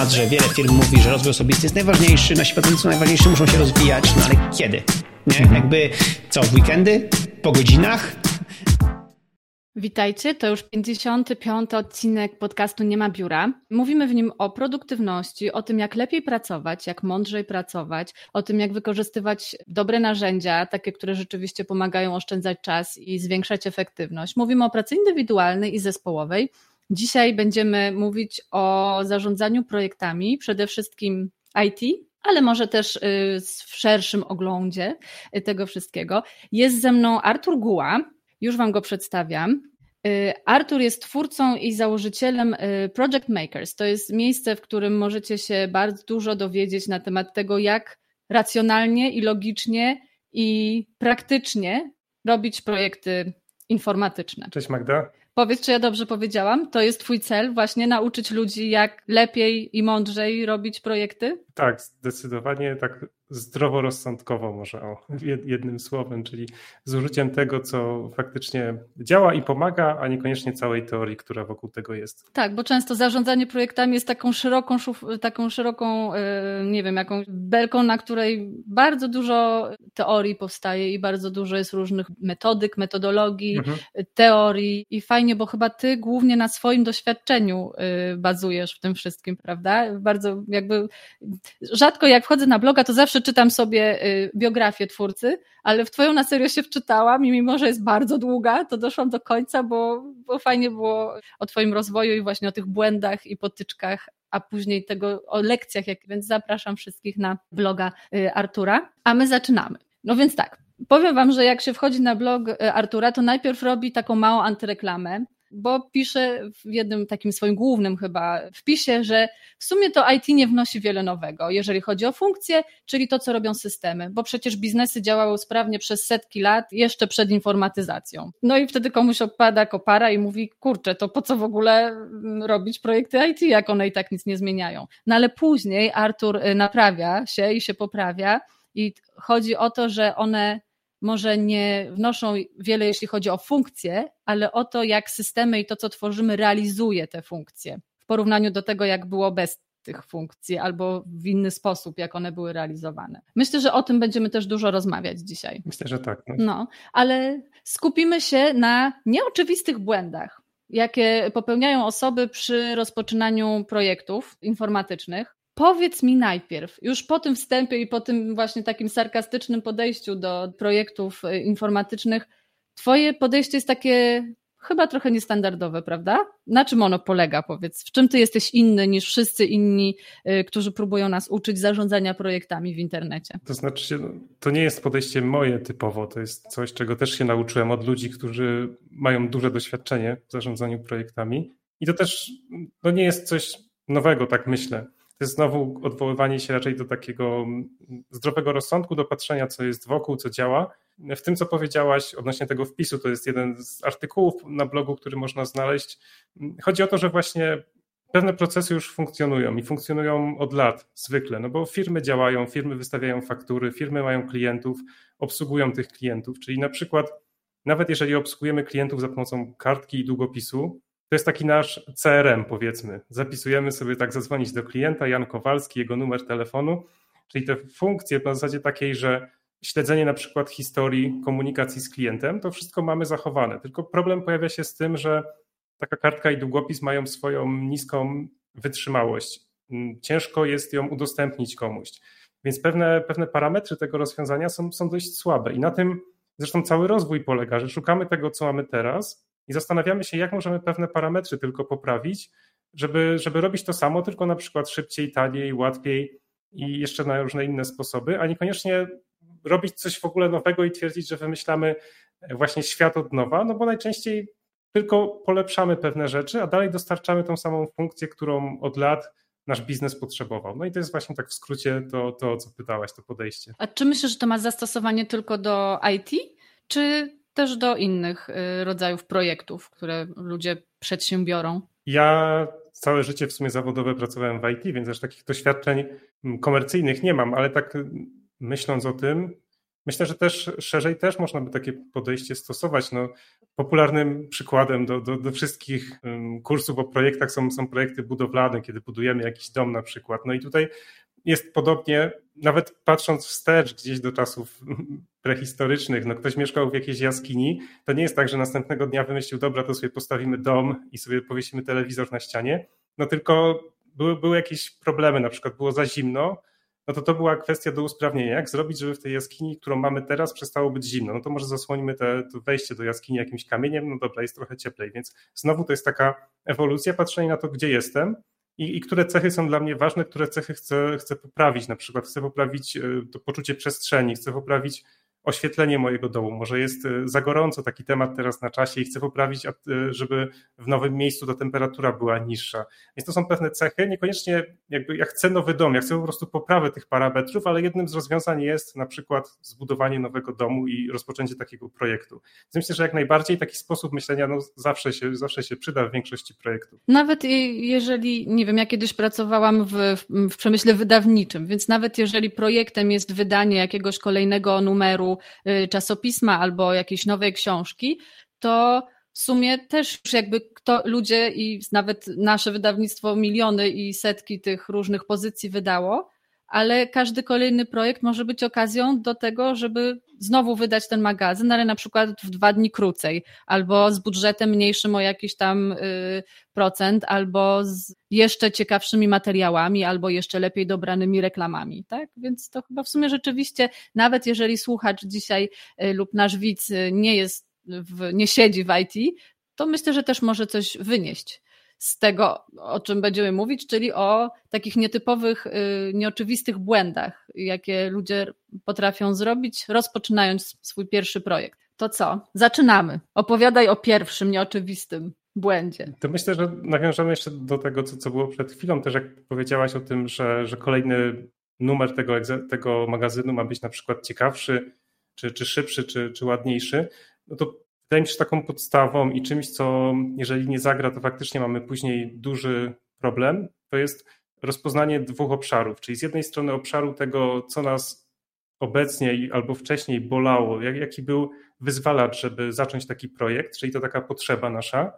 temat, że wiele firm mówi, że rozwój osobisty jest najważniejszy, nasi pracownicy są najważniejsi, muszą się rozwijać, no ale kiedy? Nie? Mhm. Jakby co, w weekendy? Po godzinach? Witajcie, to już 55. odcinek podcastu Nie ma biura. Mówimy w nim o produktywności, o tym, jak lepiej pracować, jak mądrzej pracować, o tym, jak wykorzystywać dobre narzędzia, takie, które rzeczywiście pomagają oszczędzać czas i zwiększać efektywność. Mówimy o pracy indywidualnej i zespołowej. Dzisiaj będziemy mówić o zarządzaniu projektami, przede wszystkim IT, ale może też y, w szerszym oglądzie tego wszystkiego. Jest ze mną Artur Guła, już Wam go przedstawiam. Y, Artur jest twórcą i założycielem y, Project Makers. To jest miejsce, w którym możecie się bardzo dużo dowiedzieć na temat tego, jak racjonalnie i logicznie i praktycznie robić projekty informatyczne. Cześć Magda. Powiedz, czy ja dobrze powiedziałam? To jest Twój cel, właśnie nauczyć ludzi, jak lepiej i mądrzej robić projekty? Tak, zdecydowanie tak zdroworozsądkowo może o, jednym słowem, czyli z użyciem tego, co faktycznie działa i pomaga, a niekoniecznie całej teorii, która wokół tego jest. Tak, bo często zarządzanie projektami jest taką szeroką, taką szeroką, e, nie wiem, jakąś belką, na której bardzo dużo teorii powstaje i bardzo dużo jest różnych metodyk, metodologii, mhm. teorii i fajnie, bo chyba ty głównie na swoim doświadczeniu e, bazujesz w tym wszystkim, prawda? Bardzo jakby rzadko jak wchodzę na bloga, to zawsze czytam sobie y, biografię twórcy, ale w twoją na serio się wczytałam i mimo, że jest bardzo długa, to doszłam do końca, bo, bo fajnie było o twoim rozwoju i właśnie o tych błędach i potyczkach a później tego o lekcjach, jak, więc zapraszam wszystkich na bloga y, Artura, a my zaczynamy. No więc tak, powiem wam, że jak się wchodzi na blog y, Artura, to najpierw robi taką małą antyreklamę, bo pisze w jednym takim swoim głównym chyba wpisie, że w sumie to IT nie wnosi wiele nowego, jeżeli chodzi o funkcje, czyli to, co robią systemy, bo przecież biznesy działały sprawnie przez setki lat, jeszcze przed informatyzacją. No i wtedy komuś opada kopara i mówi, kurczę, to po co w ogóle robić projekty IT, jak one i tak nic nie zmieniają. No ale później Artur y, naprawia się i się poprawia i chodzi o to, że one może nie wnoszą wiele, jeśli chodzi o funkcje, ale o to, jak systemy i to, co tworzymy, realizuje te funkcje w porównaniu do tego, jak było bez tych funkcji albo w inny sposób, jak one były realizowane. Myślę, że o tym będziemy też dużo rozmawiać dzisiaj. Myślę, że tak. No, no ale skupimy się na nieoczywistych błędach, jakie popełniają osoby przy rozpoczynaniu projektów informatycznych. Powiedz mi najpierw, już po tym wstępie i po tym właśnie takim sarkastycznym podejściu do projektów y, informatycznych, Twoje podejście jest takie chyba trochę niestandardowe, prawda? Na czym ono polega, powiedz? W czym ty jesteś inny niż wszyscy inni, y, którzy próbują nas uczyć zarządzania projektami w internecie? To znaczy, no, to nie jest podejście moje typowo, to jest coś, czego też się nauczyłem od ludzi, którzy mają duże doświadczenie w zarządzaniu projektami. I to też no nie jest coś nowego, tak myślę to jest znowu odwoływanie się raczej do takiego zdrowego rozsądku, do patrzenia, co jest wokół, co działa. W tym, co powiedziałaś odnośnie tego wpisu, to jest jeden z artykułów na blogu, który można znaleźć. Chodzi o to, że właśnie pewne procesy już funkcjonują i funkcjonują od lat zwykle, no bo firmy działają, firmy wystawiają faktury, firmy mają klientów, obsługują tych klientów, czyli na przykład nawet jeżeli obsługujemy klientów za pomocą kartki i długopisu, to jest taki nasz CRM, powiedzmy. Zapisujemy sobie tak zadzwonić do klienta, Jan Kowalski, jego numer telefonu, czyli te funkcje na zasadzie takiej, że śledzenie na przykład historii komunikacji z klientem, to wszystko mamy zachowane. Tylko problem pojawia się z tym, że taka kartka i długopis mają swoją niską wytrzymałość. Ciężko jest ją udostępnić komuś. Więc pewne, pewne parametry tego rozwiązania są, są dość słabe. I na tym zresztą cały rozwój polega, że szukamy tego, co mamy teraz, i zastanawiamy się, jak możemy pewne parametry tylko poprawić, żeby, żeby robić to samo, tylko na przykład szybciej, taniej, łatwiej i jeszcze na różne inne sposoby, a niekoniecznie robić coś w ogóle nowego i twierdzić, że wymyślamy właśnie świat od nowa, no bo najczęściej tylko polepszamy pewne rzeczy, a dalej dostarczamy tą samą funkcję, którą od lat nasz biznes potrzebował. No i to jest właśnie tak w skrócie to, to co pytałaś, to podejście. A czy myślisz, że to ma zastosowanie tylko do IT, czy też do innych y, rodzajów projektów, które ludzie przedsiębiorą? Ja całe życie w sumie zawodowe pracowałem w IT, więc aż takich doświadczeń mm, komercyjnych nie mam, ale tak y, myśląc o tym, myślę, że też szerzej też można by takie podejście stosować. No, popularnym przykładem do, do, do wszystkich kursów o projektach są, są projekty budowlane, kiedy budujemy jakiś dom na przykład. No i tutaj jest podobnie, nawet patrząc wstecz gdzieś do czasów prehistorycznych, no ktoś mieszkał w jakiejś jaskini, to nie jest tak, że następnego dnia wymyślił, dobra, to sobie postawimy dom i sobie powiesimy telewizor na ścianie, no tylko były, były jakieś problemy, na przykład było za zimno, no to to była kwestia do usprawnienia. Jak zrobić, żeby w tej jaskini, którą mamy teraz, przestało być zimno? No to może zasłonimy te, to wejście do jaskini jakimś kamieniem, no dobra, jest trochę cieplej, więc znowu to jest taka ewolucja, patrzenie na to, gdzie jestem i, i które cechy są dla mnie ważne, które cechy chcę, chcę poprawić. Na przykład chcę poprawić e, to poczucie przestrzeni, chcę poprawić oświetlenie mojego domu. Może jest e, za gorąco taki temat teraz na czasie i chcę poprawić, e, żeby w nowym miejscu ta temperatura była niższa. Więc to są pewne cechy. Niekoniecznie jakby ja chcę nowy dom, ja chcę po prostu poprawę tych parametrów, ale jednym z rozwiązań jest na przykład zbudowanie nowego domu i rozpoczęcie takiego projektu. Więc myślę, że jak najbardziej taki sposób myślenia no, zawsze, się, zawsze się przyda w większości projektów. Nawet jeżeli, nie wiem, ja kiedyś pracowałam w, w przemyśle wydawniczym, więc nawet jeżeli projektem jest wydanie jakiegoś kolejnego numeru, Y, czasopisma albo jakiejś nowej książki, to w sumie też jakby kto, ludzie i nawet nasze wydawnictwo miliony i setki tych różnych pozycji wydało, ale każdy kolejny projekt może być okazją do tego, żeby znowu wydać ten magazyn, ale na przykład w dwa dni krócej, albo z budżetem mniejszym o jakiś tam y, procent, albo z jeszcze ciekawszymi materiałami, albo jeszcze lepiej dobranymi reklamami, tak? Więc to chyba w sumie rzeczywiście, nawet jeżeli słuchacz dzisiaj y, lub nasz widz y, nie jest, w, nie siedzi w IT, to myślę, że też może coś wynieść z tego, o czym będziemy mówić, czyli o takich nietypowych, y, nieoczywistych błędach, jakie ludzie potrafią zrobić, rozpoczynając swój pierwszy projekt. To co? Zaczynamy. Opowiadaj o pierwszym, nieoczywistym błędzie. To myślę, że nawiążemy jeszcze do tego, co, co było przed chwilą, też jak powiedziałaś o tym, że, że kolejny numer tego, tego magazynu ma być na przykład ciekawszy, czy, czy szybszy, czy, czy ładniejszy, no to Wydaje mi się, taką podstawą i czymś, co jeżeli nie zagra, to faktycznie mamy później duży problem, to jest rozpoznanie dwóch obszarów, czyli z jednej strony obszaru tego, co nas obecnie albo wcześniej bolało, jaki był wyzwalacz, żeby zacząć taki projekt, czyli to taka potrzeba nasza,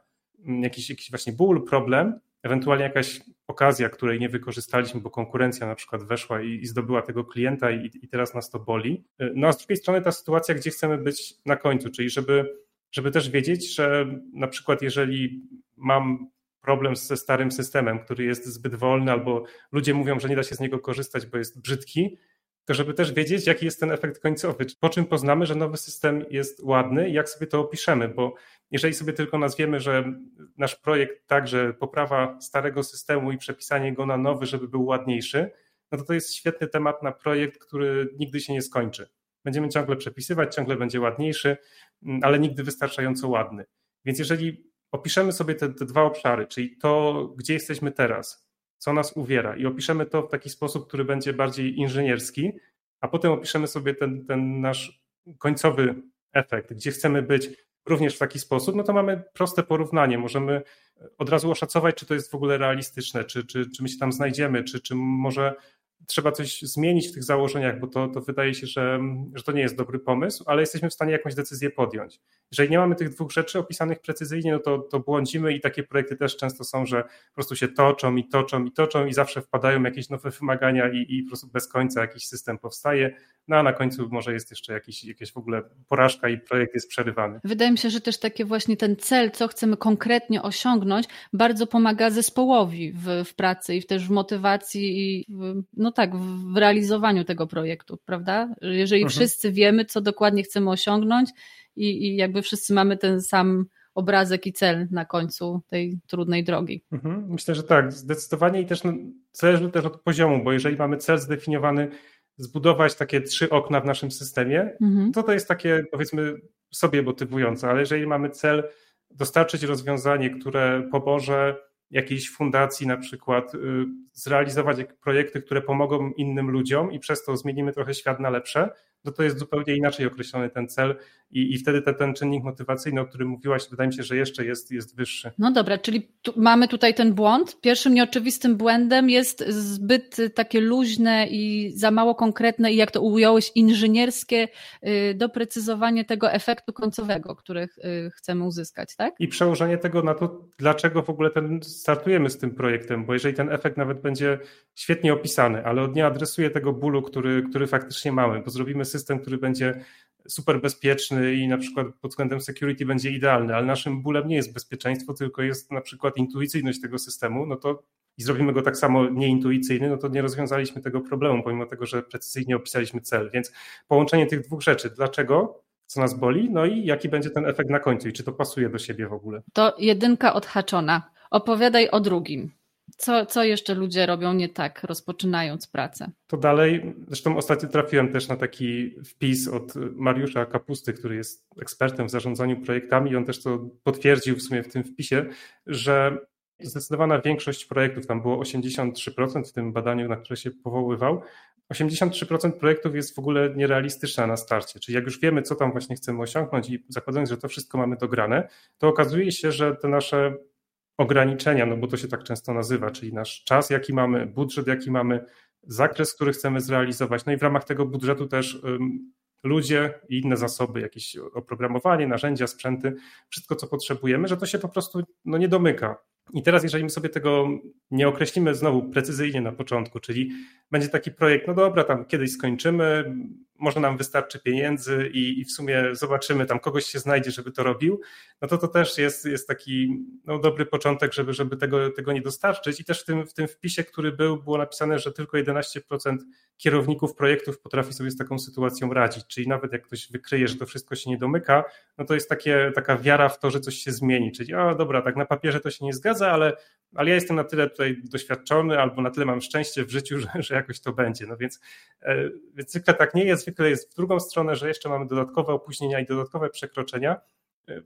jakiś, jakiś właśnie ból, problem, ewentualnie jakaś okazja, której nie wykorzystaliśmy, bo konkurencja na przykład weszła i, i zdobyła tego klienta i, i teraz nas to boli. No a z drugiej strony ta sytuacja, gdzie chcemy być na końcu, czyli żeby żeby też wiedzieć, że na przykład jeżeli mam problem ze starym systemem, który jest zbyt wolny, albo ludzie mówią, że nie da się z niego korzystać, bo jest brzydki, to żeby też wiedzieć, jaki jest ten efekt końcowy, po czym poznamy, że nowy system jest ładny i jak sobie to opiszemy, bo jeżeli sobie tylko nazwiemy, że nasz projekt także poprawa starego systemu i przepisanie go na nowy, żeby był ładniejszy, no to to jest świetny temat na projekt, który nigdy się nie skończy. Będziemy ciągle przepisywać, ciągle będzie ładniejszy, mm, ale nigdy wystarczająco ładny. Więc jeżeli opiszemy sobie te, te dwa obszary, czyli to, gdzie jesteśmy teraz, co nas uwiera, i opiszemy to w taki sposób, który będzie bardziej inżynierski, a potem opiszemy sobie ten, ten nasz końcowy efekt, gdzie chcemy być również w taki sposób, no to mamy proste porównanie. Możemy od razu oszacować, czy to jest w ogóle realistyczne, czy, czy, czy my się tam znajdziemy, czy, czy może trzeba coś zmienić w tych założeniach, bo to, to wydaje się, że, że to nie jest dobry pomysł, ale jesteśmy w stanie jakąś decyzję podjąć. Jeżeli nie mamy tych dwóch rzeczy opisanych precyzyjnie, no to, to błądzimy i takie projekty też często są, że po prostu się toczą i toczą i toczą i zawsze wpadają jakieś nowe wymagania i, i po prostu bez końca jakiś system powstaje, no a na końcu może jest jeszcze jakiś, jakaś w ogóle porażka i projekt jest przerywany. Wydaje mi się, że też takie właśnie ten cel, co chcemy konkretnie osiągnąć, bardzo pomaga zespołowi w, w pracy i też w motywacji i w, no tak, w realizowaniu tego projektu, prawda? Jeżeli mhm. wszyscy wiemy, co dokładnie chcemy osiągnąć i, i jakby wszyscy mamy ten sam obrazek i cel na końcu tej trudnej drogi. Mhm. Myślę, że tak, zdecydowanie i też no, zależy też od poziomu, bo jeżeli mamy cel zdefiniowany, zbudować takie trzy okna w naszym systemie, mhm. to to jest takie powiedzmy sobie motywujące, ale jeżeli mamy cel dostarczyć rozwiązanie, które pomoże jakiejś fundacji na przykład y, zrealizować projekty, które pomogą innym ludziom i przez to zmienimy trochę świat na lepsze, no to jest zupełnie inaczej określony ten cel i, i wtedy te, ten czynnik motywacyjny, o którym mówiłaś, wydaje mi się, że jeszcze jest, jest wyższy. No dobra, czyli tu mamy tutaj ten błąd. Pierwszym nieoczywistym błędem jest zbyt takie luźne i za mało konkretne i jak to ująłeś, inżynierskie y, doprecyzowanie tego efektu końcowego, który y, chcemy uzyskać, tak? I przełożenie tego na to, dlaczego w ogóle ten, startujemy z tym projektem, bo jeżeli ten efekt nawet będzie świetnie opisany, ale nie adresuje tego bólu, który, który faktycznie mamy, bo zrobimy system, który będzie super bezpieczny i na przykład pod względem security będzie idealny, ale naszym bólem nie jest bezpieczeństwo, tylko jest na przykład intuicyjność tego systemu, no to i zrobimy go tak samo nieintuicyjny, no to nie rozwiązaliśmy tego problemu, pomimo tego, że precyzyjnie opisaliśmy cel. Więc połączenie tych dwóch rzeczy, dlaczego, co nas boli, no i jaki będzie ten efekt na końcu i czy to pasuje do siebie w ogóle. To jedynka odhaczona. Opowiadaj o drugim. Co, co jeszcze ludzie robią nie tak, rozpoczynając pracę? To dalej, zresztą ostatnio trafiłem też na taki wpis od Mariusza Kapusty, który jest ekspertem w zarządzaniu projektami i on też to potwierdził w sumie w tym wpisie, że zdecydowana większość projektów, tam było 83% w tym badaniu, na które się powoływał, 83% projektów jest w ogóle nierealistyczna na starcie. Czyli jak już wiemy, co tam właśnie chcemy osiągnąć i zakładając, że to wszystko mamy dograne, to okazuje się, że te nasze ograniczenia, no bo to się tak często nazywa, czyli nasz czas, jaki mamy, budżet, jaki mamy, zakres, który chcemy zrealizować. No i w ramach tego budżetu też ludzie i inne zasoby, jakieś oprogramowanie, narzędzia, sprzęty, wszystko co potrzebujemy, że to się po prostu no, nie domyka. I teraz, jeżeli my sobie tego nie określimy znowu precyzyjnie na początku, czyli będzie taki projekt, no dobra, tam kiedyś skończymy, może nam wystarczy pieniędzy i, i w sumie zobaczymy, tam kogoś się znajdzie, żeby to robił, no to to też jest, jest taki no, dobry początek, żeby, żeby tego, tego nie dostarczyć. I też w tym, w tym wpisie, który był, było napisane, że tylko 11% kierowników projektów potrafi sobie z taką sytuacją radzić. Czyli nawet jak ktoś wykryje, że to wszystko się nie domyka, no to jest takie, taka wiara w to, że coś się zmieni. Czyli, o dobra, tak na papierze to się nie zgadza, ale, ale ja jestem na tyle tutaj doświadczony, albo na tyle mam szczęście w życiu, że, że jakoś to będzie. No więc, e, więc zwykle tak nie jest zwykle jest w drugą stronę, że jeszcze mamy dodatkowe opóźnienia i dodatkowe przekroczenia.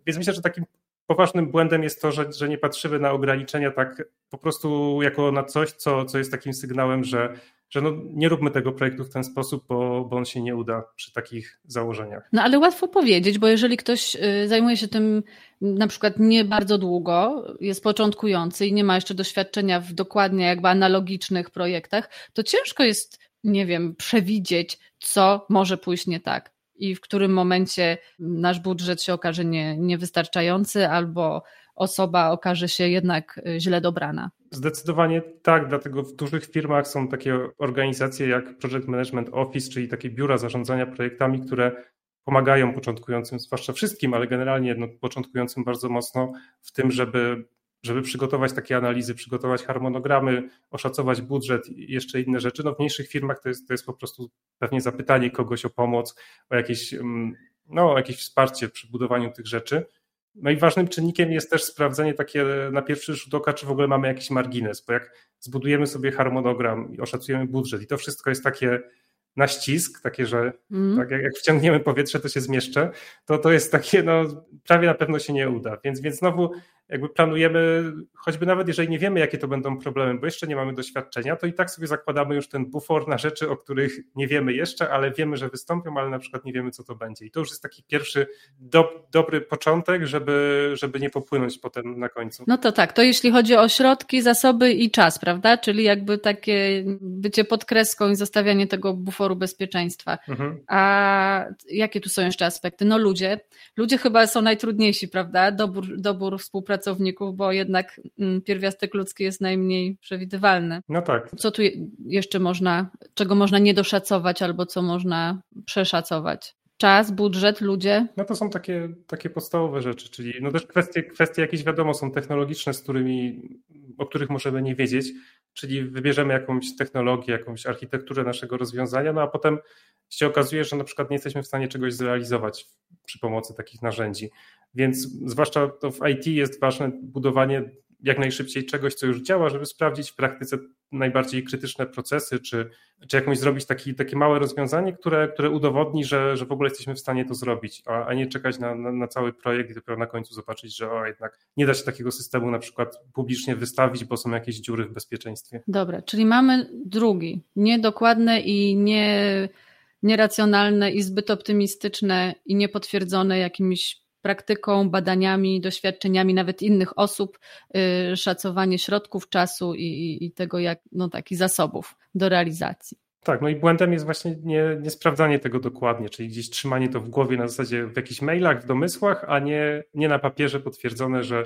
Więc myślę, że takim poważnym błędem jest to, że, że nie patrzymy na ograniczenia tak po prostu jako na coś, co, co jest takim sygnałem, że, że no nie róbmy tego projektu w ten sposób, bo, bo on się nie uda przy takich założeniach. No ale łatwo powiedzieć, bo jeżeli ktoś y, zajmuje się tym na przykład nie bardzo długo, jest początkujący i nie ma jeszcze doświadczenia w dokładnie jakby analogicznych projektach, to ciężko jest nie wiem, przewidzieć, co może pójść nie tak i w którym momencie nasz budżet się okaże nie, niewystarczający albo osoba okaże się jednak y, źle dobrana. Zdecydowanie tak, dlatego w dużych firmach są takie organizacje jak Project Management Office, czyli takie biura zarządzania projektami, które pomagają początkującym, zwłaszcza wszystkim, ale generalnie no, początkującym bardzo mocno w tym, żeby żeby przygotować takie analizy, przygotować harmonogramy, oszacować budżet i jeszcze inne rzeczy. No w mniejszych firmach to jest, to jest po prostu pewnie zapytanie kogoś o pomoc, o jakieś, mm, no, o jakieś wsparcie przy budowaniu tych rzeczy. No i ważnym czynnikiem jest też sprawdzenie takie na pierwszy rzut oka, czy w ogóle mamy jakiś margines, bo jak zbudujemy sobie harmonogram i oszacujemy budżet i to wszystko jest takie na ścisk, takie, że mm. tak, jak, jak wciągniemy powietrze, to się zmieszczę, to to jest takie, no prawie na pewno się nie uda. Więc, więc znowu jakby planujemy, choćby nawet jeżeli nie wiemy, jakie to będą problemy, bo jeszcze nie mamy doświadczenia, to i tak sobie zakładamy już ten bufor na rzeczy, o których nie wiemy jeszcze, ale wiemy, że wystąpią, ale na przykład nie wiemy, co to będzie. I to już jest taki pierwszy do, dobry początek, żeby, żeby nie popłynąć potem na końcu. No to tak, to jeśli chodzi o środki, zasoby i czas, prawda? Czyli jakby takie bycie pod kreską i zostawianie tego buforu bezpieczeństwa. Mhm. A jakie tu są jeszcze aspekty? No ludzie. Ludzie chyba są najtrudniejsi, prawda? Dobór, dobór współpracy pracowników, bo jednak mm, pierwiastek ludzki jest najmniej przewidywalny. No tak. Co tu jeszcze można, czego można nie doszacować albo co można przeszacować? Czas, budżet, ludzie? No to są takie, takie podstawowe rzeczy, czyli no też kwestie, kwestie jakieś wiadomo są technologiczne, z którymi, o których możemy nie wiedzieć, czyli wybierzemy jakąś technologię, jakąś architekturę naszego rozwiązania, no a potem się okazuje, że na przykład nie jesteśmy w stanie czegoś zrealizować przy pomocy takich narzędzi. Więc zwłaszcza to w IT jest ważne budowanie jak najszybciej czegoś, co już działa, żeby sprawdzić w praktyce najbardziej krytyczne procesy, czy, czy jakąś zrobić taki, takie małe rozwiązanie, które, które udowodni, że, że w ogóle jesteśmy w stanie to zrobić, a, a nie czekać na, na, na, cały projekt i dopiero na końcu zobaczyć, że o, jednak nie da się takiego systemu na przykład publicznie wystawić, bo są jakieś dziury w bezpieczeństwie. Dobra, czyli mamy drugi, niedokładne i nie nieracjonalne i zbyt optymistyczne i niepotwierdzone jakimiś praktyką, badaniami, doświadczeniami nawet innych osób, y, szacowanie środków czasu i, i tego, jak, no takich zasobów do realizacji. Tak, no i błędem jest właśnie nie, nie, sprawdzanie tego dokładnie, czyli gdzieś trzymanie to w głowie na zasadzie w jakichś mailach, w domysłach, a nie, nie na papierze potwierdzone, że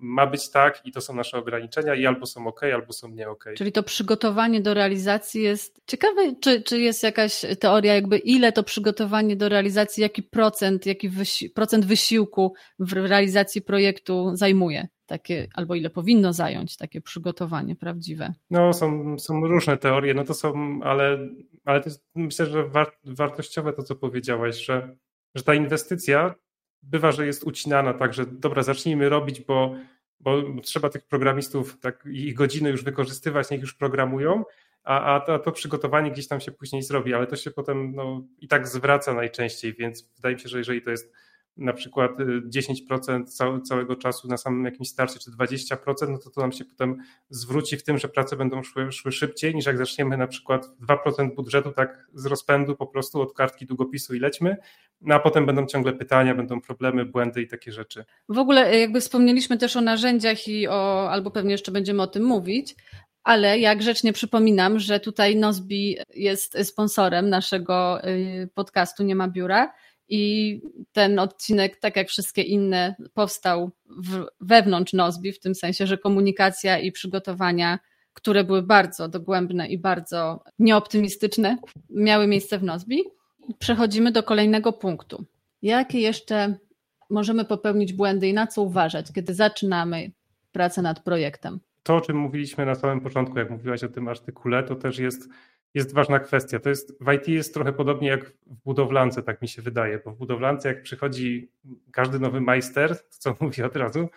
ma być tak i to są nasze ograniczenia i albo są ok, albo są nie ok. Czyli to przygotowanie do realizacji jest ciekawe, czy, czy jest jakaś teoria, jakby ile to przygotowanie do realizacji, jaki procent, jaki wysi procent wysiłku w realizacji projektu zajmuje? Takie, albo ile powinno zająć takie przygotowanie prawdziwe? No, są, są różne teorie, no to są, ale, ale to jest, myślę, że war, wartościowe to, co powiedziałaś, że, że ta inwestycja bywa, że jest ucinana tak, że dobra, zacznijmy robić, bo, bo trzeba tych programistów, tak, ich godziny już wykorzystywać, niech już programują, a, a to, to, przygotowanie gdzieś tam się później zrobi, ale to się potem no, i tak zwraca najczęściej, więc wydaje mi się, że jeżeli to jest na przykład 10% y, całego czasu na samym jakimś starcie, czy 20%, no to to nam się potem zwróci w tym, że prace będą szły, szły szybciej, niż jak zaczniemy na przykład 2% budżetu tak z rozpędu po prostu od kartki długopisu i lećmy, no a potem będą ciągle pytania, będą problemy, błędy i takie rzeczy. W ogóle jakby wspomnieliśmy też o narzędziach i o, albo pewnie jeszcze będziemy o tym mówić, ale jak grzecznie przypominam, że tutaj Nozbi jest sponsorem naszego y, podcastu Nie ma biura i ten odcinek, tak jak wszystkie inne, powstał w, wewnątrz Nozbi, w tym sensie, że komunikacja i przygotowania, które były bardzo dogłębne i bardzo nieoptymistyczne, miały miejsce w Nozbi. Przechodzimy do kolejnego punktu. Jakie jeszcze możemy popełnić błędy i na co uważać, kiedy zaczynamy pracę nad projektem? To, o czym mówiliśmy na samym początku, jak mówiłaś o tym artykule, to też jest jest ważna kwestia. To jest, w IT jest trochę podobnie jak w budowlance, tak mi się wydaje, bo w budowlance jak przychodzi każdy nowy majster, to co mówi od razu,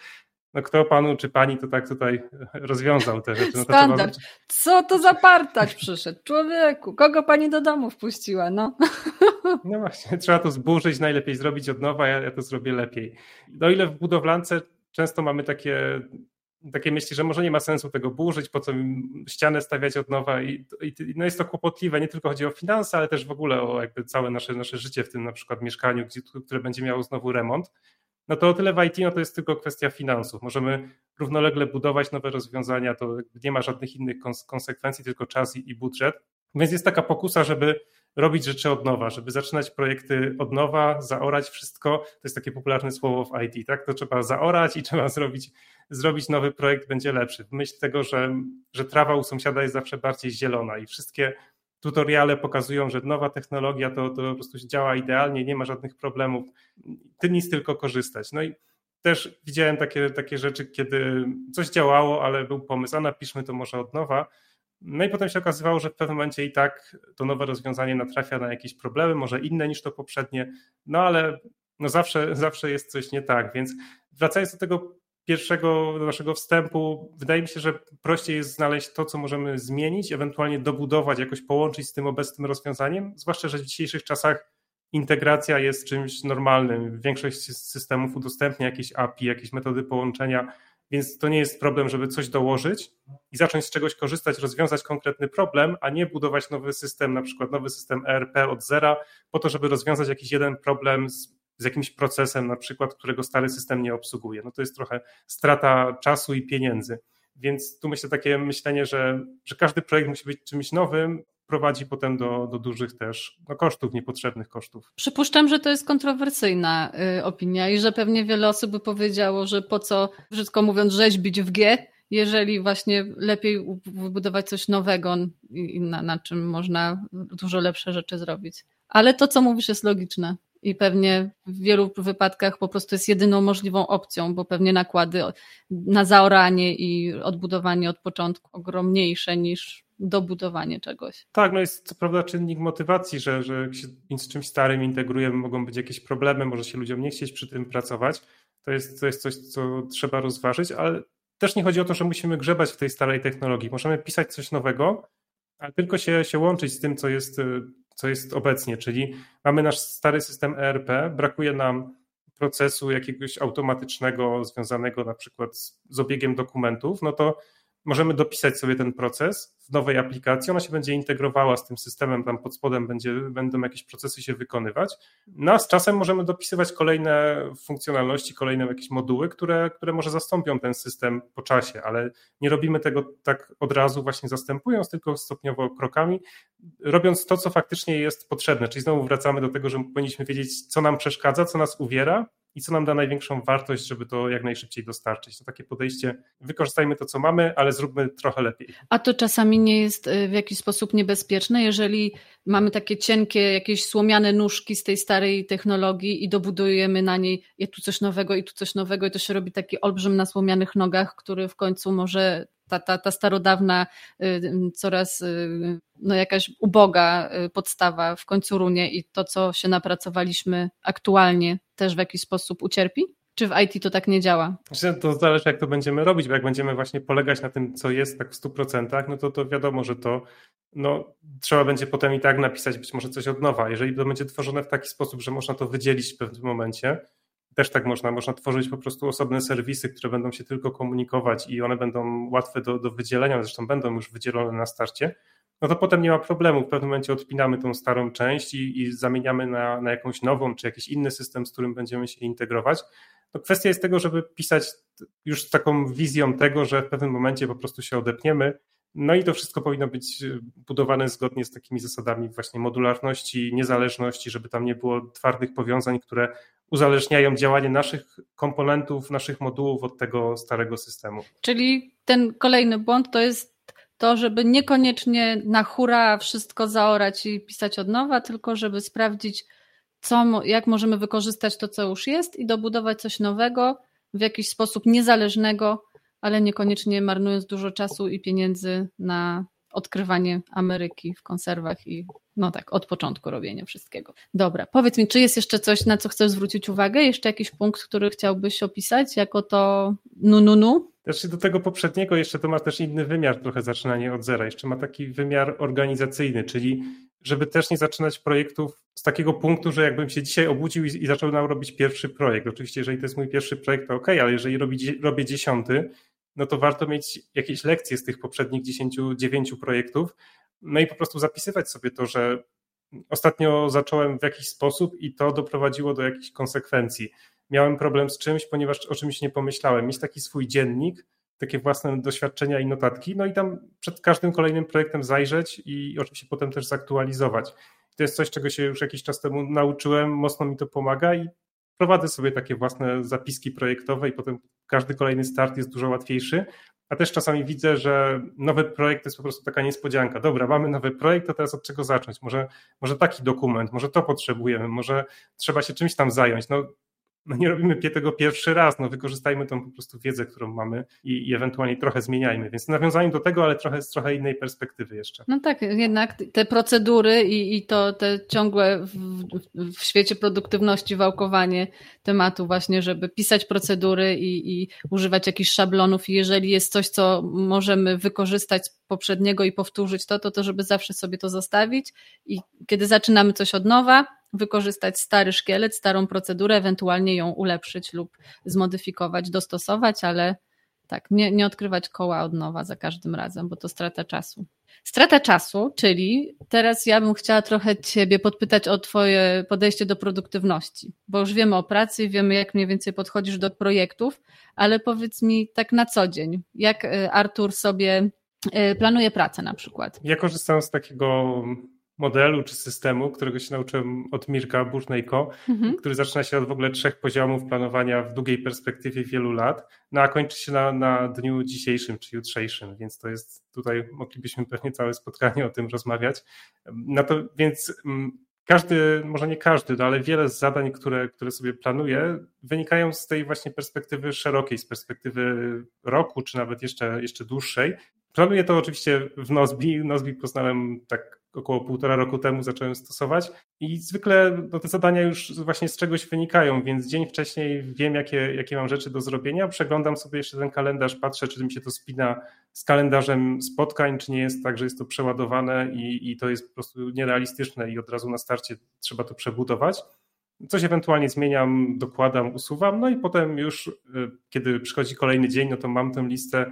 no kto panu czy pani to tak tutaj rozwiązał te rzeczy. No Standard. Trzeba... Co to za partacz przyszedł? Człowieku, kogo pani do domu wpuściła? No. no właśnie, trzeba to zburzyć, najlepiej zrobić od nowa, ja, ja to zrobię lepiej. No ile w budowlance często mamy takie takie myśli, że może nie ma sensu tego burzyć, po co ścianę stawiać od nowa i, i no jest to kłopotliwe, nie tylko chodzi o finanse, ale też w ogóle o jakby całe nasze, nasze życie w tym na przykład mieszkaniu, gdzie, które będzie miało znowu remont. No to o tyle w IT no to jest tylko kwestia finansów. Możemy równolegle budować nowe rozwiązania, to nie ma żadnych innych konsekwencji, tylko czas i, i budżet. Więc jest taka pokusa, żeby robić rzeczy od nowa, żeby zaczynać projekty od nowa, zaorać wszystko. To jest takie popularne słowo w IT, tak? To trzeba zaorać i trzeba zrobić, zrobić nowy projekt, będzie lepszy. Myśl tego, że, że trawa u sąsiada jest zawsze bardziej zielona i wszystkie tutoriale pokazują, że nowa technologia to, to po prostu działa idealnie, nie ma żadnych problemów. Ty nic tylko korzystać. No i też widziałem takie, takie rzeczy, kiedy coś działało, ale był pomysł, a napiszmy to może od nowa no i potem się okazywało, że w pewnym momencie i tak to nowe rozwiązanie natrafia na jakieś problemy, może inne niż to poprzednie, no ale no zawsze, zawsze jest coś nie tak, więc wracając do tego pierwszego do naszego wstępu, wydaje mi się, że prościej jest znaleźć to, co możemy zmienić, ewentualnie dobudować, jakoś połączyć z tym obecnym rozwiązaniem, zwłaszcza, że w dzisiejszych czasach integracja jest czymś normalnym. Większość systemów udostępnia jakieś API, jakieś metody połączenia, więc to nie jest problem, żeby coś dołożyć i zacząć z czegoś korzystać, rozwiązać konkretny problem, a nie budować nowy system, na przykład nowy system ERP od zera, po to, żeby rozwiązać jakiś jeden problem z, z jakimś procesem, na przykład, którego stary system nie obsługuje. No to jest trochę strata czasu i pieniędzy. Więc tu myślę takie myślenie, że, że każdy projekt musi być czymś nowym, prowadzi potem do, do dużych też no, kosztów, niepotrzebnych kosztów. Przypuszczam, że to jest kontrowersyjna y, opinia i że pewnie wiele osób by powiedziało, że po co, brzydko mówiąc, rzeźbić w G, jeżeli właśnie lepiej wybudować coś nowego, na, na czym można dużo lepsze rzeczy zrobić. Ale to, co mówisz, jest logiczne i pewnie w wielu wypadkach po prostu jest jedyną możliwą opcją, bo pewnie nakłady na zaoranie i odbudowanie od początku ogromniejsze niż dobudowanie czegoś. Tak, no jest co prawda czynnik motywacji, że, że jak się z czymś starym integrujemy, mogą być jakieś problemy, może się ludziom nie chcieć przy tym pracować. To jest, to jest coś, co trzeba rozważyć, ale też nie chodzi o to, że musimy grzebać w tej starej technologii. Możemy pisać coś nowego, ale tylko się, się łączyć z tym, co jest, co jest obecnie, czyli mamy nasz stary system ERP, brakuje nam procesu jakiegoś automatycznego związanego na przykład z, z obiegiem dokumentów, no to możemy dopisać sobie ten proces w nowej aplikacji, ona się będzie integrowała z tym systemem, tam pod spodem będzie, będą jakieś procesy się wykonywać. No a z czasem możemy dopisywać kolejne funkcjonalności, kolejne jakieś moduły, które, które może zastąpią ten system po czasie, ale nie robimy tego tak od razu właśnie zastępując, tylko stopniowo krokami, robiąc to, co faktycznie jest potrzebne, czyli znowu wracamy do tego, że powinniśmy wiedzieć, co nam przeszkadza, co nas uwiera, i co nam da największą wartość, żeby to jak najszybciej dostarczyć. To takie podejście, wykorzystajmy to, co mamy, ale zróbmy trochę lepiej. A to czasami nie jest y, w jakiś sposób niebezpieczne, jeżeli mamy takie cienkie, jakieś słomiane nóżki z tej starej technologii i dobudujemy na niej i tu coś nowego, i tu coś nowego, i to się robi taki olbrzym na słomianych nogach, który w końcu może ta, ta, ta starodawna, y, coraz y, no jakaś uboga y, podstawa w końcu runie i to, co się napracowaliśmy aktualnie, też w jakiś sposób ucierpi? Czy w IT to tak nie działa? To zależy, jak to będziemy robić, bo jak będziemy właśnie polegać na tym, co jest tak w 100%, no to, to wiadomo, że to no, trzeba będzie potem i tak napisać być może coś od nowa. Jeżeli to będzie tworzone w taki sposób, że można to wydzielić w pewnym momencie, też tak można. Można tworzyć po prostu osobne serwisy, które będą się tylko komunikować i one będą łatwe do, do wydzielenia, zresztą będą już wydzielone na starcie. No to potem nie ma problemu. W pewnym momencie odpinamy tą starą część i, i zamieniamy na, na jakąś nową, czy jakiś inny system, z którym będziemy się integrować. No kwestia jest tego, żeby pisać już z taką wizją tego, że w pewnym momencie po prostu się odepniemy no i to wszystko powinno być e, budowane zgodnie z takimi zasadami właśnie modularności, niezależności, żeby tam nie było twardych powiązań, które uzależniają działanie naszych komponentów, naszych modułów od tego starego systemu. Czyli ten kolejny błąd to jest to, żeby niekoniecznie na hura wszystko zaorać i pisać od nowa, tylko żeby sprawdzić, co, jak możemy wykorzystać to, co już jest i dobudować coś nowego w jakiś sposób niezależnego ale niekoniecznie marnując dużo czasu i pieniędzy na odkrywanie Ameryki w konserwach i no tak, od początku robienia wszystkiego. Dobra, powiedz mi, czy jest jeszcze coś, na co chcesz zwrócić uwagę? Jeszcze jakiś punkt, który chciałbyś opisać jako to nu nu nu? Też do tego poprzedniego jeszcze to ma też inny wymiar trochę zaczynanie od zera. Jeszcze ma taki wymiar organizacyjny, czyli żeby też nie zaczynać projektów z takiego punktu, że jakbym się dzisiaj obudził i, i zaczął robić pierwszy projekt. Oczywiście, jeżeli to jest mój pierwszy projekt, to ok, ale jeżeli robi, robię dziesiąty, no to warto mieć jakieś lekcje z tych poprzednich 10, 9 projektów, no i po prostu zapisywać sobie to, że ostatnio zacząłem w jakiś sposób i to doprowadziło do jakichś konsekwencji. Miałem problem z czymś, ponieważ o czymś nie pomyślałem. Mieć taki swój dziennik, takie własne doświadczenia i notatki, no i tam przed każdym kolejnym projektem zajrzeć i oczywiście potem też zaktualizować. To jest coś, czego się już jakiś czas temu nauczyłem, mocno mi to pomaga i prowadzę sobie takie własne zapiski projektowe i potem każdy kolejny start jest dużo łatwiejszy. A też czasami widzę, że nowy projekt to jest po prostu taka niespodzianka. Dobra, mamy nowy projekt, to teraz od czego zacząć? Może, może taki dokument, może to potrzebujemy, może trzeba się czymś tam zająć. No, no nie robimy tego pierwszy raz, no wykorzystajmy tą po prostu wiedzę, którą mamy i, i ewentualnie trochę zmieniajmy. Więc nawiązaniem do tego, ale trochę z trochę innej perspektywy jeszcze. No tak, jednak te procedury i, i to te ciągłe w, w świecie produktywności wałkowanie tematu właśnie, żeby pisać procedury i, i używać jakichś szablonów i jeżeli jest coś, co możemy wykorzystać poprzedniego i powtórzyć to, to to, żeby zawsze sobie to zostawić i kiedy zaczynamy coś od nowa, wykorzystać stary szkielet, starą procedurę, ewentualnie ją ulepszyć lub zmodyfikować, dostosować, ale tak, nie, nie odkrywać koła od nowa za każdym razem, bo to strata czasu. Strata czasu, czyli teraz ja bym chciała trochę Ciebie podpytać o Twoje podejście do produktywności, bo już wiemy o pracy, wiemy jak mniej więcej podchodzisz do projektów, ale powiedz mi tak na co dzień, jak y, Artur sobie y, planuje pracę na przykład? Ja korzystam z takiego modelu czy systemu, którego się nauczyłem od Mirka Burnejko, mhm. który zaczyna się od w ogóle trzech poziomów planowania w długiej perspektywie wielu lat, no a kończy się na, na dniu dzisiejszym czy jutrzejszym, więc to jest tutaj moglibyśmy pewnie całe spotkanie o tym rozmawiać. No to więc mm, każdy, może nie każdy, no ale wiele z zadań, które, które sobie planuję, wynikają z tej właśnie perspektywy szerokiej, z perspektywy roku, czy nawet jeszcze, jeszcze dłuższej. Planuję to oczywiście w Nozbi. Nozbi poznałem tak około półtora roku temu zacząłem stosować i zwykle no, te zadania już właśnie z czegoś wynikają, więc dzień wcześniej wiem, jakie, jakie mam rzeczy do zrobienia, przeglądam sobie jeszcze ten kalendarz, patrzę, czy mi się to spina z kalendarzem spotkań, czy nie jest tak, że jest to przeładowane i, i to jest po prostu nierealistyczne i od razu na starcie trzeba to przebudować. Coś ewentualnie zmieniam, dokładam, usuwam, no i potem już, y, kiedy przychodzi kolejny dzień, no to mam tę listę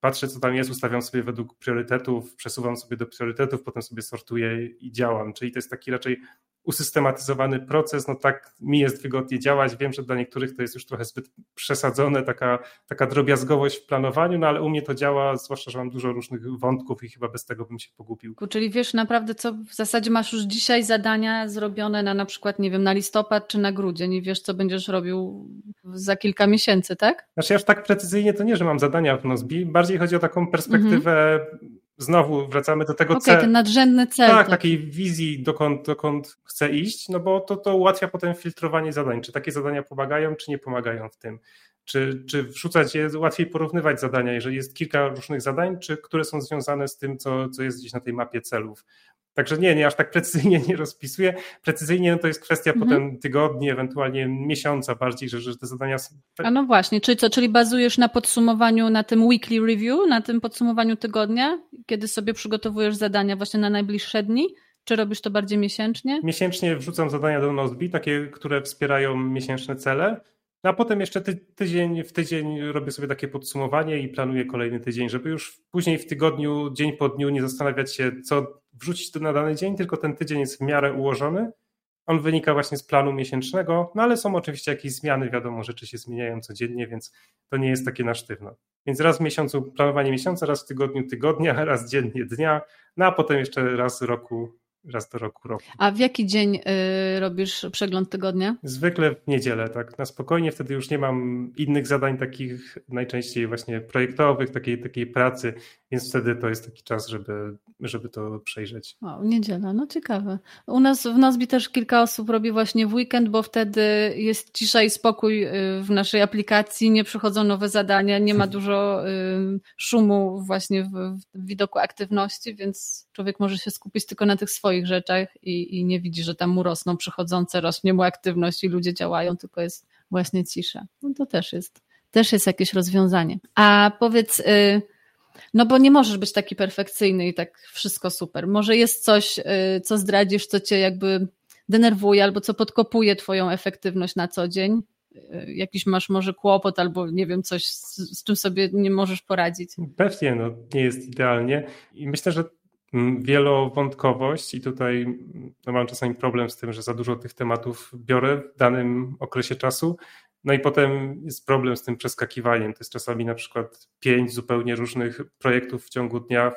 patrzę, co tam jest, ustawiam sobie według priorytetów, przesuwam sobie do priorytetów, potem sobie sortuję i działam. Czyli to jest taki raczej usystematyzowany proces, no tak mi jest wygodnie działać. Wiem, że dla niektórych to jest już trochę zbyt przesadzone, taka, taka drobiazgowość w planowaniu, no ale u mnie to działa, zwłaszcza, że mam dużo różnych wątków i chyba bez tego bym się pogubił. Czyli wiesz naprawdę, co w zasadzie masz już dzisiaj zadania zrobione na na przykład, nie wiem, na listopad czy na grudzień i wiesz, co będziesz robił za kilka miesięcy, tak? Znaczy ja już tak precyzyjnie to nie, że mam zadania w Nozbi, bardziej chodzi o taką perspektywę mhm znowu wracamy do tego okay, celu. ten nadrzędny cel. Tak, takiej wizji, dokąd, dokąd chcę iść, no bo to, to ułatwia potem filtrowanie zadań. Czy takie zadania pomagają, czy nie pomagają w tym. Czy, czy wrzucać je, łatwiej porównywać zadania, jeżeli jest kilka różnych zadań, czy które są związane z tym, co, co jest gdzieś na tej mapie celów. Także nie, nie aż tak precyzyjnie nie rozpisuję. Precyzyjnie no to jest kwestia mhm. potem tygodni, ewentualnie miesiąca bardziej, że, że te zadania są. A no właśnie, czyli co, czyli bazujesz na podsumowaniu, na tym weekly review, na tym podsumowaniu tygodnia, kiedy sobie przygotowujesz zadania właśnie na najbliższe dni? Czy robisz to bardziej miesięcznie? Miesięcznie wrzucam zadania do Nozbi, takie, które wspierają miesięczne cele. No a potem jeszcze ty, tydzień w tydzień robię sobie takie podsumowanie i planuję kolejny tydzień, żeby już później w tygodniu, dzień po dniu nie zastanawiać się, co wrzucić na dany dzień, tylko ten tydzień jest w miarę ułożony. On wynika właśnie z planu miesięcznego, no ale są oczywiście jakieś zmiany, wiadomo, rzeczy się zmieniają codziennie, więc to nie jest takie na sztywno. Więc raz w miesiącu planowanie miesiąca, raz w tygodniu tygodnia, raz dziennie dnia, no a potem jeszcze raz roku raz do roku roku. A w jaki dzień y, robisz przegląd tygodnia? Zwykle w niedzielę, tak na spokojnie, wtedy już nie mam innych zadań takich najczęściej właśnie projektowych, takiej, takiej pracy, więc wtedy to jest taki czas, żeby, żeby to przejrzeć. O, niedziela, no ciekawe. U nas w Nozbi też kilka osób robi właśnie w weekend, bo wtedy jest cisza i spokój y, w naszej aplikacji, nie przychodzą nowe zadania, nie ma dużo y, szumu właśnie w, w widoku aktywności, więc człowiek może się skupić tylko na tych swoich rzeczach i, i nie widzi, że tam mu rosną przychodzące, rośnie mu aktywność i ludzie działają, tylko jest właśnie cisza. No to też jest, też jest jakieś rozwiązanie. A powiedz, y, no bo nie możesz być taki perfekcyjny i tak wszystko super. Może jest coś, y, co zdradzisz, co cię jakby denerwuje albo co podkopuje twoją efektywność na co dzień? Y, jakiś masz może kłopot albo nie wiem, coś z, z czym sobie nie możesz poradzić? Pewnie, no nie jest idealnie i myślę, że Mm, wielowątkowość i tutaj mm, no mam czasami problem z tym, że za dużo tych tematów biorę w danym okresie czasu. No i potem jest problem z tym przeskakiwaniem. To jest czasami na przykład pięć zupełnie różnych projektów w ciągu dnia,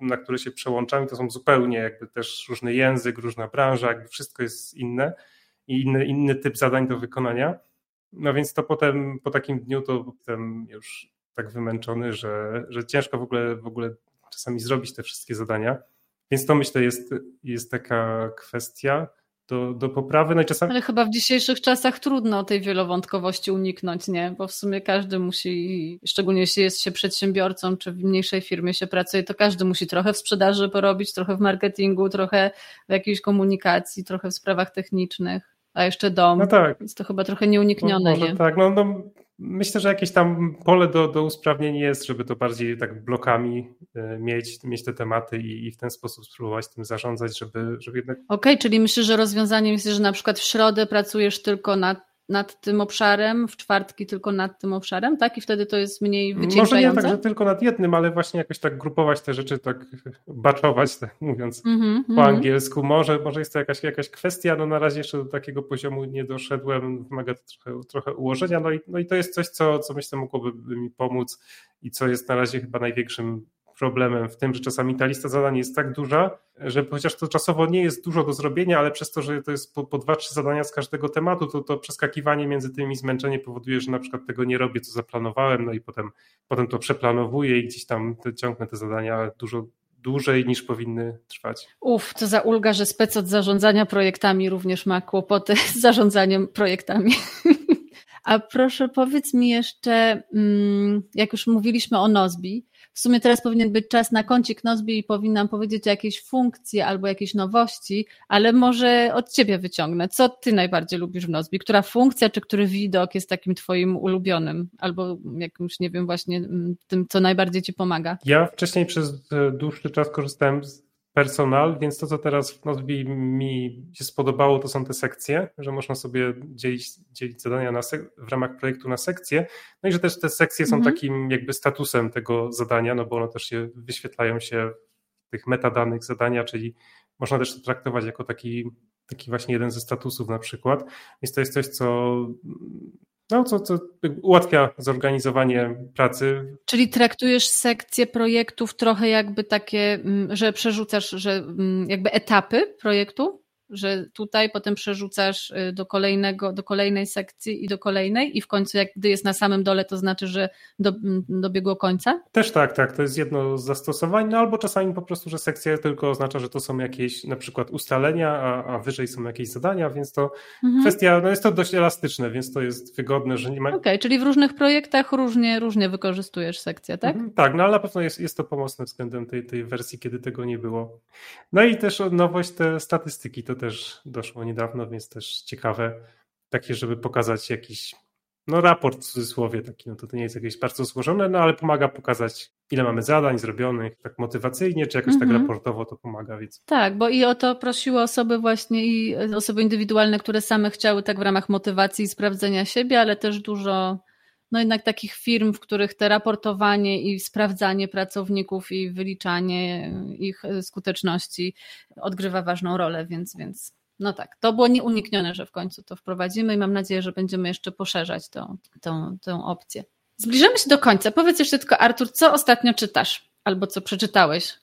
na które się przełączam i to są zupełnie jakby też różny język, różna branża, jakby wszystko jest inne i inny, inny typ zadań do wykonania. No więc to potem po takim dniu to jestem już tak wymęczony, że, że ciężko w ogóle, w ogóle czasami zrobić te wszystkie zadania. Więc to myślę jest, jest taka kwestia do, do poprawy. No czasami... Ale chyba w dzisiejszych czasach trudno tej wielowątkowości uniknąć, nie? Bo w sumie każdy musi, szczególnie jeśli jest się przedsiębiorcą, czy w mniejszej firmie się pracuje, to każdy musi trochę w sprzedaży porobić, trochę w marketingu, trochę w jakiejś komunikacji, trochę w sprawach technicznych, a jeszcze dom. No tak. Więc to chyba trochę nieuniknione, no, nie? Tak, no, no Myślę, że jakieś tam pole do, do usprawnień jest, żeby to bardziej tak blokami e, mieć, mieć te tematy i, i w ten sposób spróbować tym zarządzać, żeby, żeby jednak. Okej, okay, czyli myślę, że rozwiązaniem jest, że na przykład w środę pracujesz tylko nad nad tym obszarem, w czwartki tylko nad tym obszarem, tak? I wtedy to jest mniej wycieńczające? Może nie tak, że tylko nad jednym, ale właśnie jakoś tak grupować te rzeczy, tak baczować, tak mówiąc mm -hmm, po angielsku. Może, może jest to jakaś, jakaś kwestia, no na razie jeszcze do takiego poziomu nie doszedłem, wymaga to trochę, trochę ułożenia, no i, no i to jest coś, co, co myślę mogłoby mi pomóc i co jest na razie chyba największym problemem w tym, że czasami ta lista zadań jest tak duża, że chociaż to czasowo nie jest dużo do zrobienia, ale przez to, że to jest po, po dwa, trzy zadania z każdego tematu, to to przeskakiwanie między tymi zmęczenie powoduje, że na przykład tego nie robię, co zaplanowałem, no i potem, potem to przeplanowuję i gdzieś tam te, ciągnę te zadania dużo dłużej niż powinny trwać. Uf, to za ulga, że spec od zarządzania projektami również ma kłopoty z zarządzaniem projektami. A proszę powiedz mi jeszcze, mm, jak już mówiliśmy o Nozbi, w sumie teraz powinien być czas na kącik Nozbi i powinnam powiedzieć o jakiejś funkcji albo jakiejś nowości, ale może od ciebie wyciągnę. Co ty najbardziej lubisz w Nozbi? Która funkcja czy który widok jest takim twoim ulubionym? Albo jakimś, nie wiem, właśnie mm, tym, co najbardziej ci pomaga? Ja wcześniej przez e, dłuższy czas korzystałem z personal, więc to, co teraz w Nozbi mi się spodobało, to są te sekcje, że można sobie dzielić, dzielić zadania na w ramach projektu na sekcje, no i że też te sekcje są mhm. takim jakby statusem tego zadania, no bo one też się wyświetlają się w tych metadanych zadania, czyli można też to traktować jako taki, taki właśnie jeden ze statusów na przykład, więc to jest coś, co no, co, co ułatwia zorganizowanie pracy. Czyli traktujesz sekcję projektów trochę jakby takie, mm, że przerzucasz, że mm, jakby etapy projektu? Że tutaj potem przerzucasz y, do kolejnego, do kolejnej sekcji i do kolejnej i w końcu jak gdy jest na samym dole, to znaczy, że do, dobiegło końca? Też tak, tak, to jest jedno z zastosowań, no albo czasami po prostu, że sekcja tylko oznacza, że to są jakieś na przykład ustalenia, a, a wyżej są jakieś zadania, więc to mhm. kwestia, no jest to dość elastyczne, więc to jest wygodne, że nie ma... Okej, okay, czyli w różnych projektach różnie, różnie wykorzystujesz sekcję, tak? Mhm, tak, no ale na pewno jest, jest to pomocne względem tej, tej wersji, kiedy tego nie było. No i też nowość te statystyki, to też doszło niedawno, więc też ciekawe, takie, żeby pokazać jakiś no raport w cudzysłowie taki, no to, to nie jest jakieś bardzo złożone, no ale pomaga pokazać, ile mamy zadań zrobionych, tak motywacyjnie, czy jakoś tak mhm. raportowo to pomaga, więc. Tak, bo i o to prosiły osoby właśnie i osoby indywidualne, które same chciały tak w ramach motywacji i sprawdzenia siebie, ale też dużo no jednak takich firm, w których te raportowanie i sprawdzanie pracowników i wyliczanie ich skuteczności odgrywa ważną rolę, więc, więc no tak, to było nieuniknione, że w końcu to wprowadzimy i mam nadzieję, że będziemy jeszcze poszerzać tą, tą, tą opcję. Zbliżamy się do końca. Powiedz jeszcze tylko, Artur, co ostatnio czytasz albo co przeczytałeś?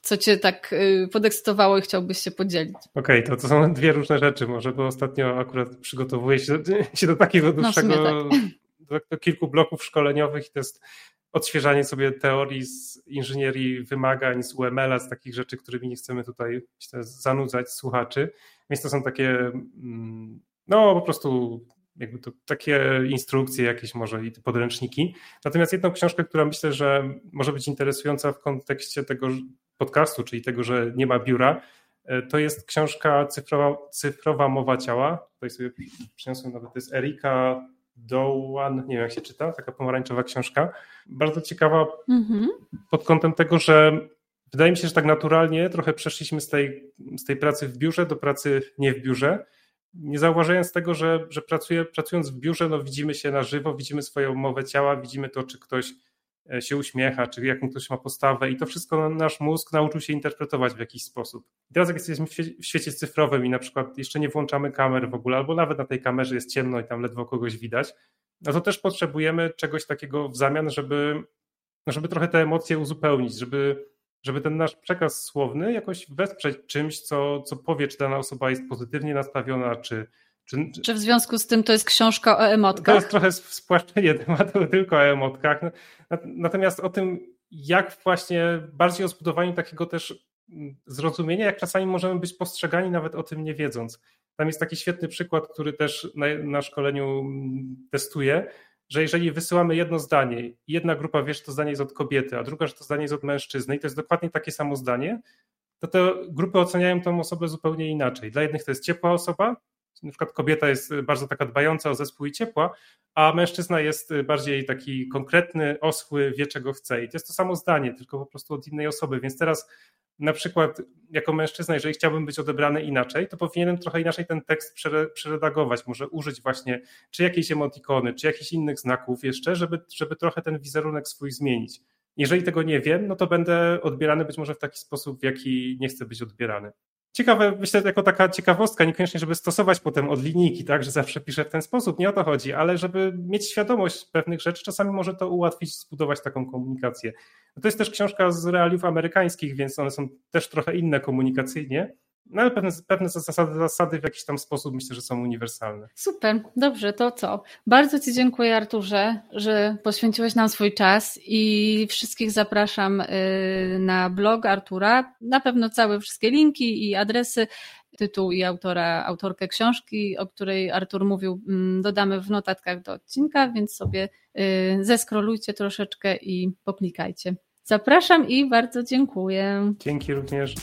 Co cię tak y, podekscytowało i chciałbyś się podzielić? Okej, okay, to, to są dwie różne rzeczy może, bo ostatnio akurat przygotowuję się, się do takiego no, dłuższego, no tak. Do, do kilku bloków szkoleniowych i to jest odświeżanie sobie teorii z inżynierii wymagań, z UML-a, z takich rzeczy, którymi nie chcemy tutaj zanudzać słuchaczy. Więc to są takie, mm, no po prostu jakby to takie instrukcje jakieś może i podręczniki. Natomiast jedną książkę, która myślę, że może być interesująca w kontekście tego podcastu, czyli tego, że nie ma biura, e, to jest książka Cyfrowa, cyfrowa Mowa Ciała. Tutaj sobie przyniosłem nawet, to jest Erika Dowan, nie wiem jak się czyta, taka pomarańczowa książka. Bardzo ciekawa mm-hmm. pod kątem tego, że wydaje mi się, że tak naturalnie trochę przeszliśmy z tej, z tej pracy w biurze do pracy nie w biurze. Nie zauważając tego, że, że pracuję, pracując w biurze, no widzimy się na żywo, widzimy swoją mowę ciała, widzimy to, czy ktoś się uśmiecha, czy jaką ktoś ma postawę i to wszystko nasz mózg nauczył się interpretować w jakiś sposób. I teraz jak jesteśmy w świecie cyfrowym i na przykład jeszcze nie włączamy kamer w ogóle, albo nawet na tej kamerze jest ciemno i tam ledwo kogoś widać, no to też potrzebujemy czegoś takiego w zamian, żeby, no żeby trochę te emocje uzupełnić, żeby żeby ten nasz przekaz słowny jakoś wesprzeć czymś, co, co powie, czy dana osoba jest pozytywnie nastawiona, czy, czy, czy, w związku z tym to jest książka o emotkach? To jest trochę spłaszczenie tematu tylko o emotkach. Natomiast o tym, jak właśnie bardziej o zbudowaniu takiego też mm, zrozumienia, jak czasami możemy być postrzegani nawet o tym nie wiedząc. Tam jest taki świetny przykład, który też na, na szkoleniu mm, testuję, że jeżeli wysyłamy jedno zdanie, jedna grupa wie, że to zdanie jest od kobiety, a druga, że to zdanie jest od mężczyzny i to jest dokładnie takie samo zdanie, to te grupy oceniają tą osobę zupełnie inaczej. Dla jednych to jest ciepła osoba, na przykład kobieta jest bardzo taka dbająca o zespół i ciepła, a mężczyzna jest bardziej taki konkretny, oschły, wie czego chce. I to jest to samo zdanie, tylko po prostu od innej osoby. Więc teraz na przykład jako mężczyzna, jeżeli chciałbym być odebrany inaczej, to powinienem trochę inaczej ten tekst przeredagować, może użyć właśnie czy jakiejś emotikony, czy jakichś innych znaków jeszcze, żeby, żeby trochę ten wizerunek swój zmienić. Jeżeli tego nie wiem, no to będę odbierany być może w taki sposób, w jaki nie chcę być odbierany. Ciekawe, myślę, jako taka ciekawostka, niekoniecznie, żeby stosować potem od linijki, tak, że zawsze piszę w ten sposób, nie o to chodzi, ale żeby mieć świadomość pewnych rzeczy, czasami może to ułatwić, zbudować taką komunikację. No to jest też książka z realiów amerykańskich, więc one są też trochę inne komunikacyjnie, no ale pewne, pewne zasady, zasady w jakiś tam sposób myślę, że są uniwersalne. Super, dobrze, to co? Bardzo Ci dziękuję Arturze, że poświęciłeś nam swój czas i wszystkich zapraszam y, na blog Artura. Na pewno całe wszystkie linki i adresy tytuł i autora, autorkę książki, o której Artur mówił, mm, dodamy w notatkach do odcinka, więc sobie y, zeskrolujcie troszeczkę i poklikajcie. Zapraszam i bardzo dziękuję. Dzięki również.